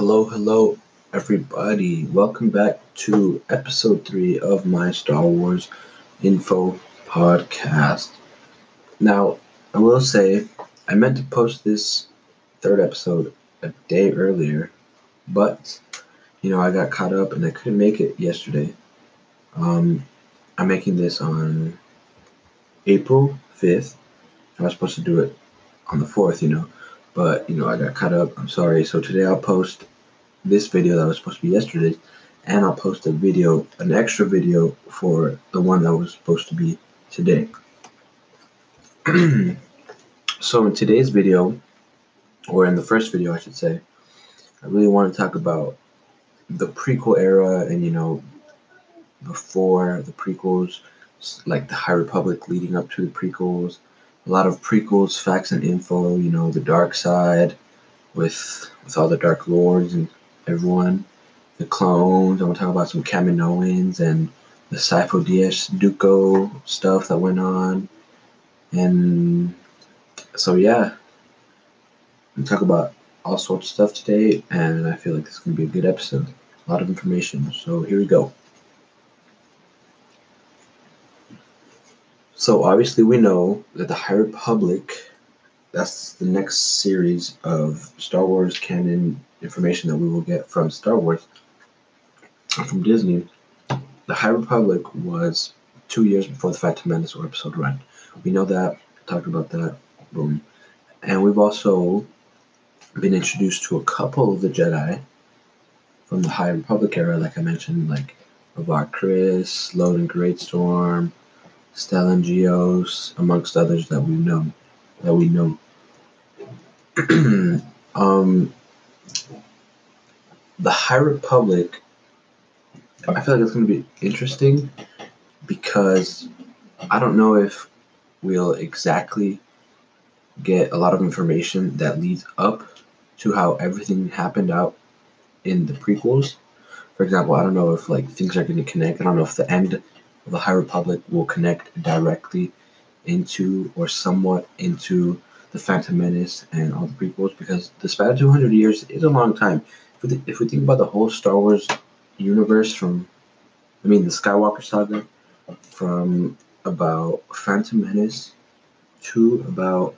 Hello, hello, everybody. Welcome back to episode three of my Star Wars info podcast. Now, I will say, I meant to post this third episode a day earlier, but you know, I got caught up and I couldn't make it yesterday. Um, I'm making this on April 5th. I was supposed to do it on the 4th, you know, but you know, I got caught up. I'm sorry. So today I'll post this video that was supposed to be yesterday, and I'll post a video, an extra video for the one that was supposed to be today. so in today's video, or in the first video, I should say, I really want to talk about the prequel era and you know before the prequels, like the High Republic leading up to the prequels. A lot of prequels, facts and info. You know the dark side with with all the Dark Lords and everyone, the clones. I want to talk about some Kaminoans and the Sifo Dyas Dooku stuff that went on. And so, yeah, we talk about all sorts of stuff today, and I feel like this is to be a good episode. A lot of information. So, here we go. So, obviously, we know that the High Republic, that's the next series of Star Wars canon information that we will get from Star Wars, uh, from Disney. The High Republic was two years before the Phantom Menace or Episode One. We know that. Talked about that. Boom. And we've also been introduced to a couple of the Jedi from the High Republic era, like I mentioned, like Avar Kriss, Loden Greatstorm, Stellan Gios, amongst others that we know. That we know. um, the High Republic, I feel like it's going to be interesting because I don't know if we'll exactly get a lot of information that leads up to how everything happened out in the prequels. For example, I don't know if like things are going to connect. I don't know if the end of the High Republic will connect directly into or somewhat into the Phantom Menace and all the prequels because the span of 200 years is a long time if we, if we think about the whole Star Wars universe from, I mean, the Skywalker saga, from about Phantom Menace to about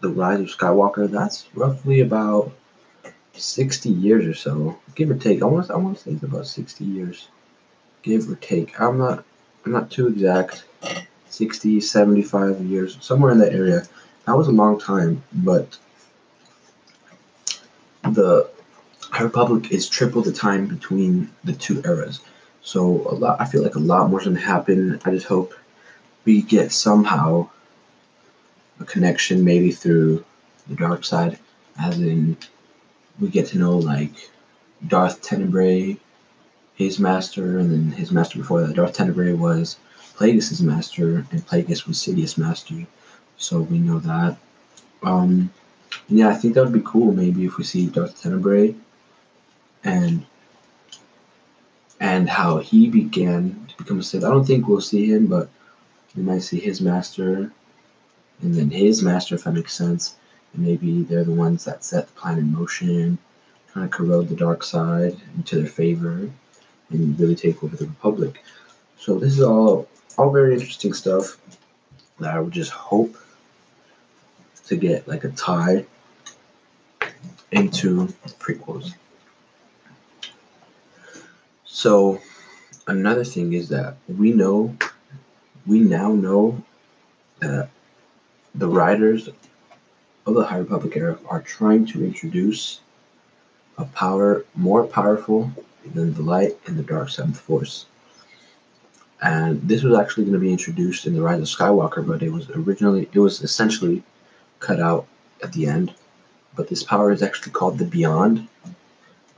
the Rise of Skywalker, that's roughly about 60 years or so, give or take. I want I want to say it's about 60 years, give or take. I'm not I'm not too exact. 60, 75 years, somewhere in that area. That was a long time, but the Republic is triple the time between the two eras. So a lot, I feel like a lot more is gonna happen. I just hope we get somehow a connection, maybe through the dark side, as in we get to know like Darth Tenebrous, his master, and then his master before that. Darth Tenebrous was Plagueis' master, and Plagueis was Sidious' master. So we know that. Um, yeah, I think that would be cool. Maybe if we see Darth Tenebrous and and how he began to become a Sith. I don't think we'll see him, but we might see his master, and then his master, if that makes sense. And maybe they're the ones that set the plan in motion, trying to corrode the dark side into their favor, and really take over the Republic. So this is all all very interesting stuff that I would just hope to get like a tie into prequels. So another thing is that we know, we now know that the writers of the High Republic era are trying to introduce a power more powerful than the light and the dark seventh Force. And this was actually going to be introduced in the Rise of Skywalker, but it was originally, it was essentially cut out at the end. But this power is actually called the Beyond,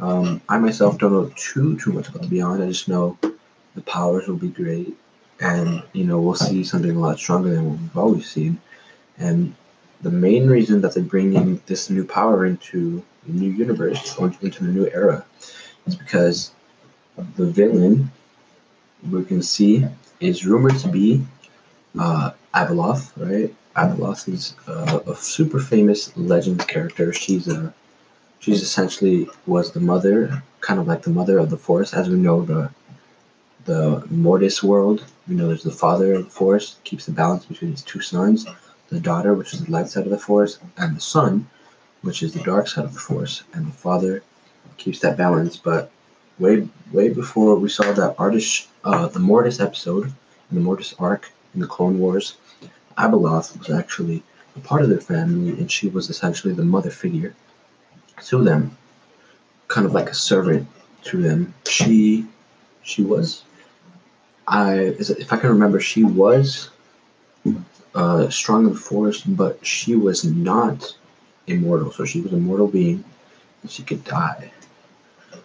um, I myself don't know too too much about the Beyond. I just know the powers will be great, and you know we'll see something a lot stronger than what we've always seen. And the main reason that they're bringing this new power into the new universe or into the new era is because the villain we can see is rumored to be uh, Abeloth, right? Abeloth is uh, a super famous legend character. She's a She's essentially was the mother, kind of like the mother of the Force, as we know the the Mortis world. We know there's the father of the Force, keeps the balance between his two sons, the daughter, which is the light side of the Force, and the son, which is the dark side of the Force. And the father keeps that balance. But way way before we saw that artist, uh, the Mortis episode, in the Mortis arc in the Clone Wars, Abeloth was actually a part of their family, and she was essentially the mother figure to them, kind of like a servant to them. She she was I if I can remember, she was uh, strong in the force, but she was not immortal. So she was a mortal being, and she could die.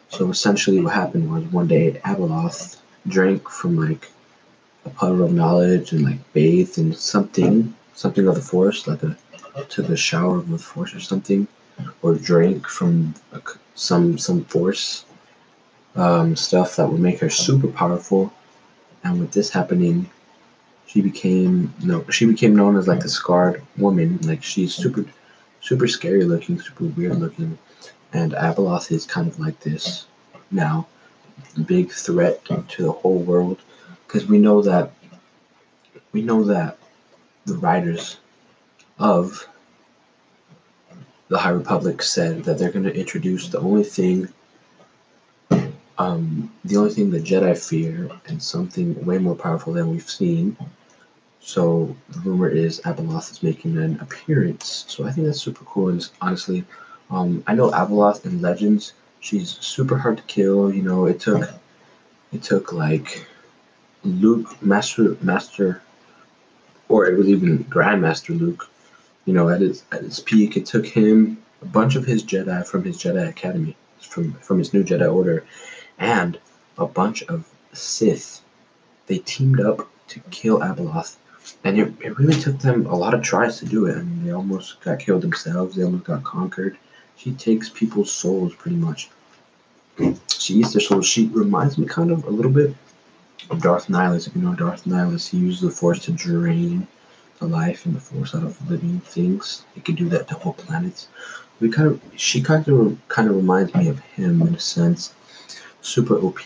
So essentially, what happened was one day Abeloth drank from like a puddle of knowledge and like bathed in something, something of the force, like a took a shower of the force or something, or drank from some some force um, stuff that would make her super powerful. And with this happening, she became no, she became known as like the scarred woman. Like she's super, super scary looking, super weird looking, and Abeloth is kind of like this now, big threat to the whole world, because we know that we know that the writers of the High Republic said that they're going to introduce the only thing, um, the only thing the Jedi fear, and something way more powerful than we've seen. So the rumor is Abeloth is making an appearance. So I think that's super cool. And honestly, um, I know Abeloth in Legends. She's super hard to kill. You know, it took it took like Luke, Master Master, or it was even Grandmaster Luke you know, at its at its peak, it took him a bunch of his Jedi from his Jedi Academy, from from his new Jedi Order, and a bunch of Sith. They teamed up to kill Abeloth, and it, it really took them a lot of tries to do it. I mean, they almost got killed themselves. They almost got conquered. She takes people's souls pretty much. She eats their souls. She reminds me kind of a little bit of Darth Nihilus. If you know Darth Nihilus, he used the Force to drain the life and the force out of living things. He can do that to whole planets. We kind of, she kind of, kind of reminds me of him in a sense. Super OP,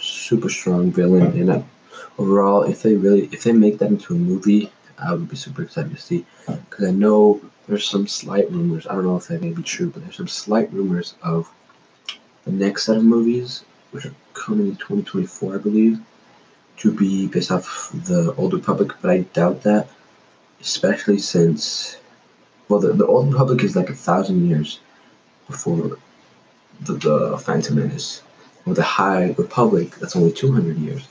super strong villain, and uh, overall, if they really, if they make that into a movie, I would be super excited to see. Because I know there's some slight rumors. I don't know if they may be true, but there's some slight rumors of the next set of movies, which are coming in 2024, I believe, to be based off the Old Republic. But I doubt that especially since well the, the old republic is like a thousand years before the, the phantom menace with the high republic that's only 200 years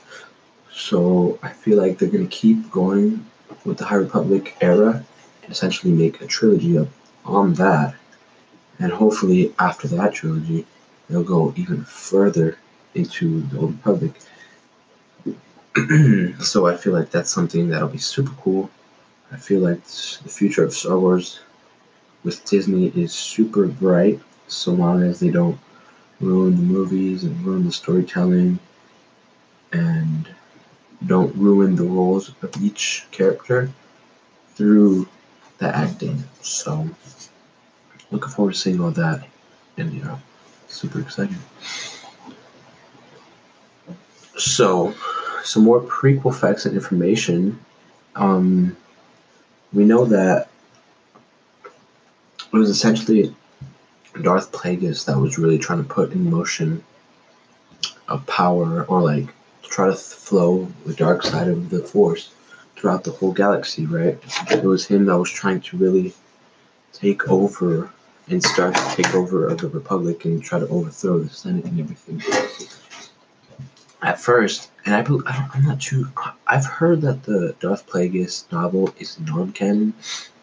so i feel like they're going to keep going with the high republic era and essentially make a trilogy up on that? And hopefully after that trilogy they'll go even further into the old republic. So i feel like that's something that'll be super cool. I feel like the future of Star Wars with Disney is super bright so long as they don't ruin the movies and ruin the storytelling and don't ruin the roles of each character through the acting. So looking forward to seeing all that and you know super excited. So some more prequel facts and information. Um, we know that it was essentially Darth Plagueis that was really trying to put in motion a power or like try to flow the dark side of the force throughout the whole galaxy, right? It was him that was trying to really take over and start to take over of the Republic and try to overthrow the Senate and everything at first, and I, believe I am not too. I've heard that the Darth Plagueis novel is non-canon,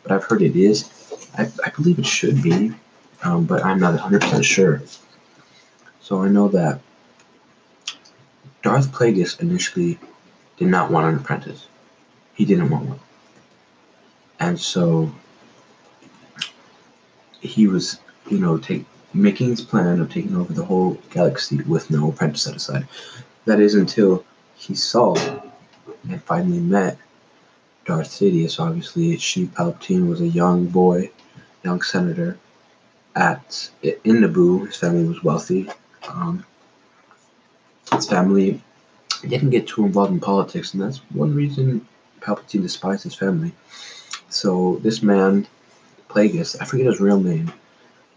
but I've heard it is. I, I believe it should be, um, but I'm not 100% sure. So I know that Darth Plagueis initially did not want an apprentice. He didn't want one. And so he was, you know, take, making his plan of taking over the whole galaxy with no apprentice set aside. That is until he saw and finally met Darth Sidious. Obviously, she Palpatine was a young boy, young senator at in Naboo, his family was wealthy. Um, his family didn't get too involved in politics, and that's one reason Palpatine despised his family. So this man, Plagueis, I forget his real name,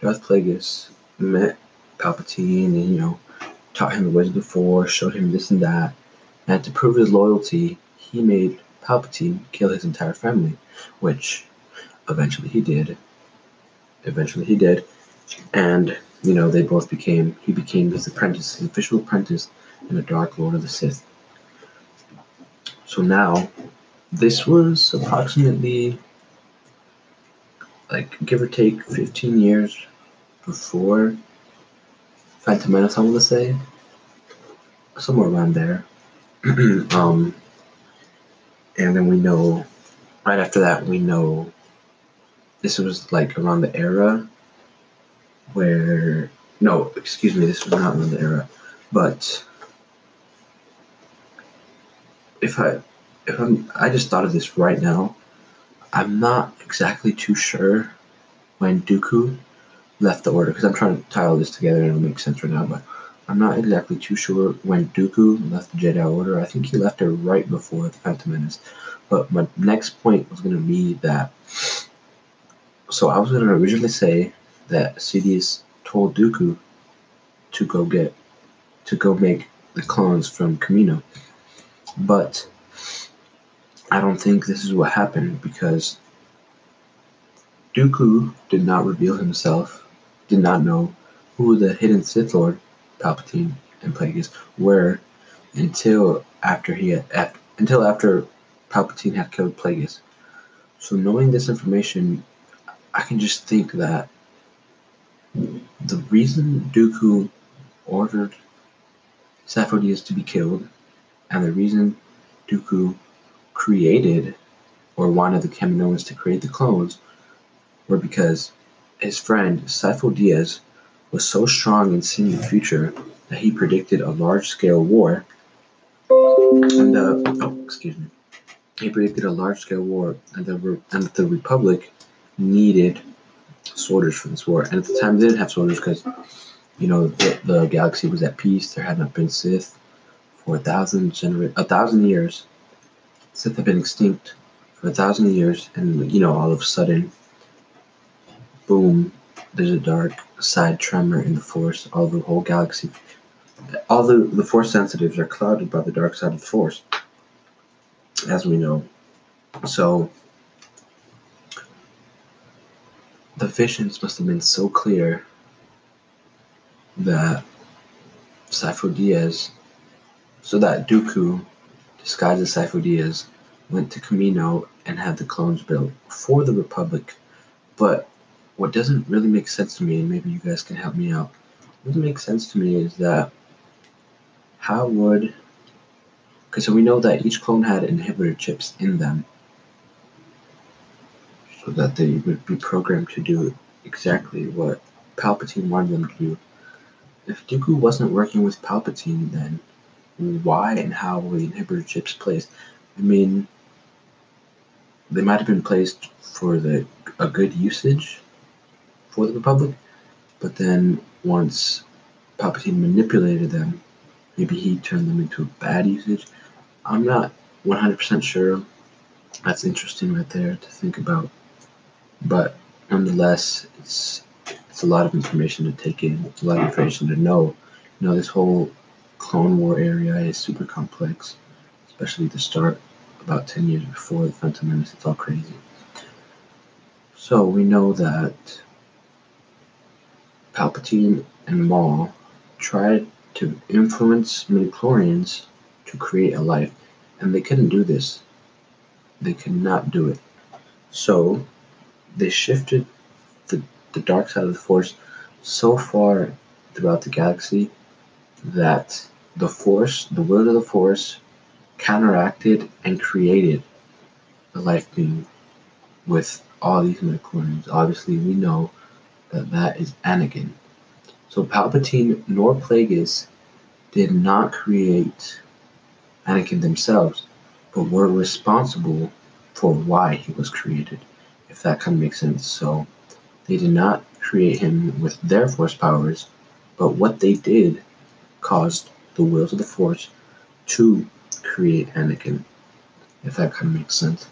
Darth Plagueis, met Palpatine and you know taught him the ways of the Force, showed him this and that, and to prove his loyalty, he made Palpatine kill his entire family, which eventually he did. Eventually he did, and you know they both became he became his apprentice, his official apprentice in the Dark Lord of the Sith. So now, this was approximately like give or take 15 years before Phantom Menace, I want to say. Somewhere around there. um, and then we know, right after that, we know this was like around the era where, no, excuse me, this was not around the era, but if I, if I'm, I just thought of this right now. I'm not exactly too sure when Dooku left the order because I'm trying to tie all this together and it'll make sense right now. But I'm not exactly too sure when Dooku left the Jedi Order. I think he left it right before the Phantom Menace. But my next point was going to be that. So I was going to originally say that Sidious told Dooku to go get to go make the clones from Kamino, but I don't think this is what happened because Dooku did not reveal himself did not know who the hidden Sith Lord, Palpatine and Plagueis, were until after he had, until after Palpatine had killed Plagueis. So knowing this information, I can just think that the reason Dooku ordered Sifo to be killed, and the reason Dooku created or wanted the Kaminoans to create the clones were because his friend Sifo Dyas was so strong in seeing the future that he predicted a large-scale war. And the oh, excuse me, he predicted a large-scale war, and the and the Republic needed soldiers for this war. And at the time, they didn't have soldiers because you know the, the galaxy was at peace. There had not been Sith for a thousand genera- a thousand years. Sith had been extinct for a thousand years, and you know all of a sudden boom, there's a dark side tremor in the force. All the whole galaxy, all the, the force sensitives are clouded by the dark side of the force, as we know. So, the visions must have been so clear that Sifo Dyas, so that Dooku, disguised as Sifo Dyas, went to Kamino and had the clones built for the Republic, but what doesn't really make sense to me, and maybe you guys can help me out, what doesn't make sense to me is that how would because so we know that each clone had inhibitor chips in them so that they would be programmed to do exactly what Palpatine wanted them to do. If Dooku wasn't working with Palpatine, then why and how were the inhibitor chips placed? I mean, they might have been placed for the a good usage, for the Republic, but then once Palpatine manipulated them, maybe he turned them into a bad usage. I'm not 100% sure. That's interesting right there to think about. But nonetheless, it's it's a lot of information to take in. It's a lot of information to know. You know, this whole Clone War area is super complex, especially the start about 10 years before the Phantom Menace. It's all crazy. So we know that Palpatine and Maul tried to influence midichlorians to create a life, and they couldn't do this. They could not do it. So they shifted the, the dark side of the Force so far throughout the galaxy that the Force, the will of the Force, counteracted and created the life being with all these midichlorians. Obviously, we know that that is Anakin. So Palpatine nor Plagueis did not create Anakin themselves, but were responsible for why he was created, if that kind of makes sense. So they did not create him with their force powers, but what they did caused the wheels of the force to create Anakin, if that kind of makes sense.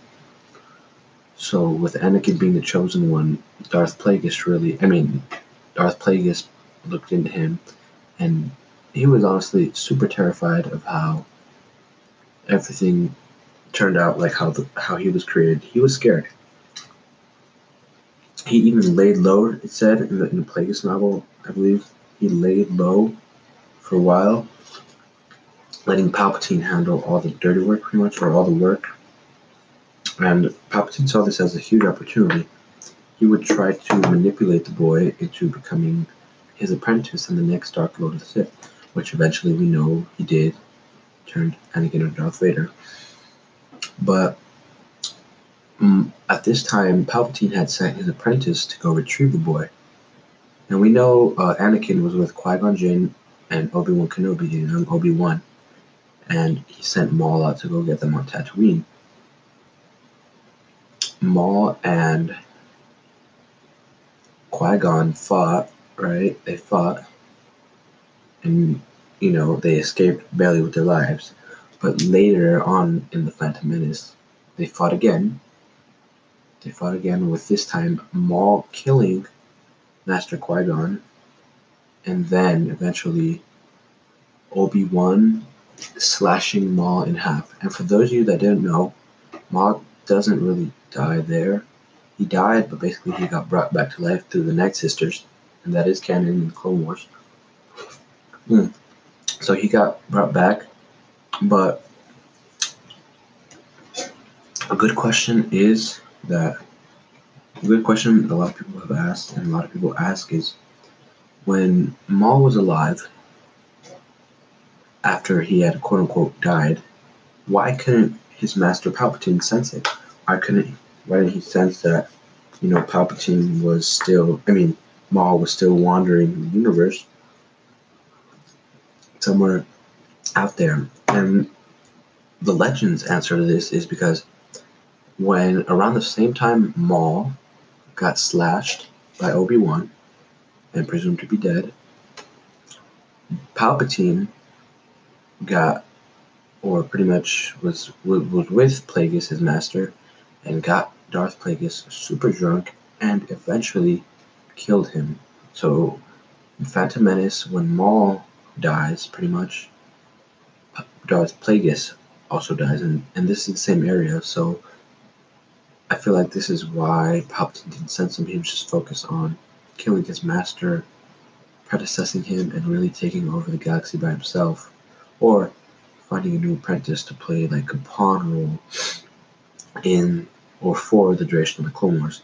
So with Anakin being the chosen one, Darth Plagueis really, I mean, Darth Plagueis looked into him, and he was honestly super terrified of how everything turned out, like how the, how he was created. He was scared. He even laid low. It said in the, in the Plagueis novel, I believe, he laid low for a while, letting Palpatine handle all the dirty work, pretty much, or all the work. And Palpatine saw this as a huge opportunity. He would try to manipulate the boy into becoming his apprentice and the next Dark Lord of the Sith, which eventually we know he did, turned Anakin into Darth Vader. But um, at this time, Palpatine had sent his apprentice to go retrieve the boy. And we know uh, Anakin was with Qui Gon Jinn and Obi Wan Kenobi, young Obi Wan, and he sent Maul out to go get them on Tatooine. Maul and Qui Gon fought, right? They fought, and you know they escaped barely with their lives. But later on in the Phantom Menace, they fought again. They fought again with this time Maul killing Master Qui Gon, and then eventually Obi Wan slashing Maul in half. And for those of you that didn't know, Maul doesn't really die there. He died, but basically he got brought back to life through the Night Sisters, and that is canon in the Clone Wars. Hmm. So he got brought back, but a good question is that a good question a lot of people have asked and a lot of people ask is when Maul was alive, after he had quote unquote died, why couldn't his master Palpatine sense it? Why couldn't why didn't he sense that, you know, Palpatine was still I mean, Maul was still wandering in the universe somewhere out there. And the legend's answer to this is because when around the same time Maul got slashed by Obi-Wan and presumed to be dead, Palpatine got or pretty much was was with Plagueis, his master, and got Darth Plagueis super drunk and eventually killed him. So Phantom Menace, when Maul dies, pretty much, Darth Plagueis also dies, and, and this is the same area, so I feel like this is why Palpatine didn't sense him. He was just focused on killing his master, predecessing him, and really taking over the galaxy by himself. Or finding a new apprentice to play like a pawn role in or for the duration of the Clone Wars.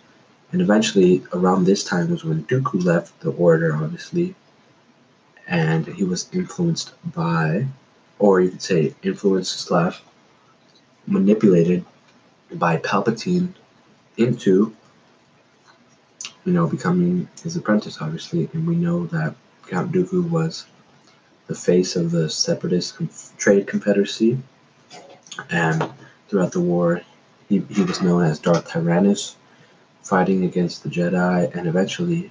And eventually, around this time was when Dooku left the Order, obviously, and he was influenced by, or you could say, influenced slash manipulated by Palpatine into, you know, becoming his apprentice, obviously. And we know that Count Dooku was the face of the Separatist Trade Confederacy, and throughout the war, he, he was known as Darth Tyrannus, fighting against the Jedi, and eventually,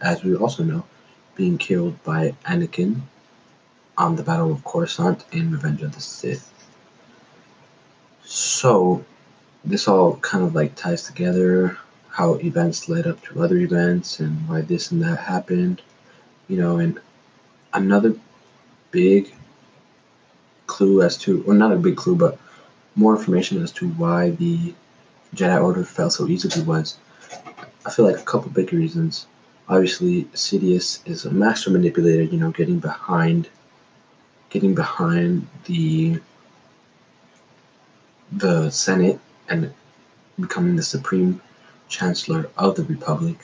as we also know, being killed by Anakin on the Battle of Coruscant in Revenge of the Sith. So, this all kind of like ties together how events led up to other events and why this and that happened, you know, and another big clue as to, or not a big clue, but more information as to why the Jedi Order fell so easily was, I feel like a couple big reasons. Obviously, Sidious is a master manipulator, you know, getting behind, getting behind the the Senate and becoming the supreme chancellor of the Republic.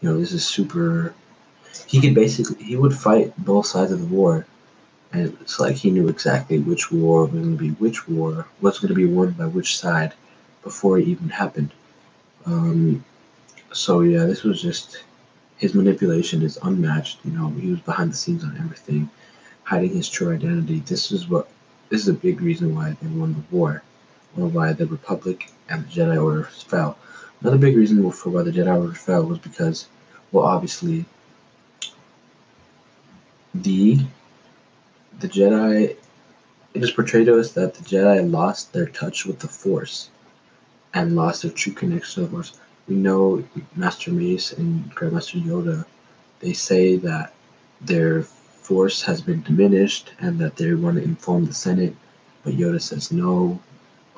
You know, this is super he could basically he would fight both sides of the war. And it's like he knew exactly which war was going to be which war what's going to be won by which side before it even happened. Um, so yeah this was just his manipulation is unmatched you know he was behind the scenes on everything hiding his true identity. This is what this is a big reason why they won the war or why the republic and the jedi order fell. Another big reason for why the jedi order fell was because well, obviously, the the Jedi. It is portrayed to us that the Jedi lost their touch with the Force and lost their true connection to the Force. We know Master Mace and Grandmaster Yoda. They say that their force has been diminished and that they want to inform the Senate, but Yoda says no.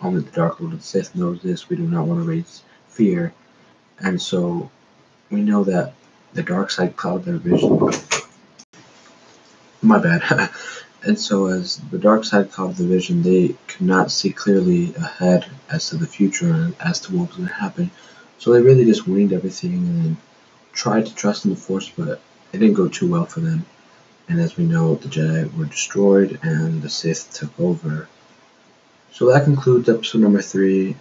Only the Dark Lord of the Sith knows this. We do not want to raise fear, and so we know that the dark side clouded their vision. My bad. and so, as the dark side clouded the vision, they could not see clearly ahead as to the future and as to what was going to happen. So they really just winged everything and tried to trust in the Force, but it didn't go too well for them. And as we know, the Jedi were destroyed and the Sith took over. So that concludes episode number three.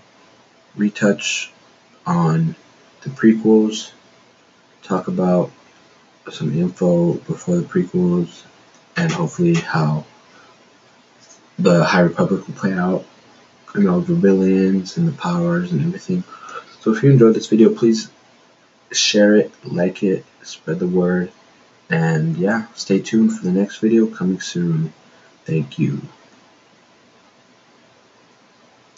Retouch on the prequels, talk about some info before the prequels, and hopefully how the High Republic will play out, you know, the villains and the powers and everything. So if you enjoyed this video, please share it, like it, spread the word, and yeah, stay tuned for the next video coming soon. Thank you.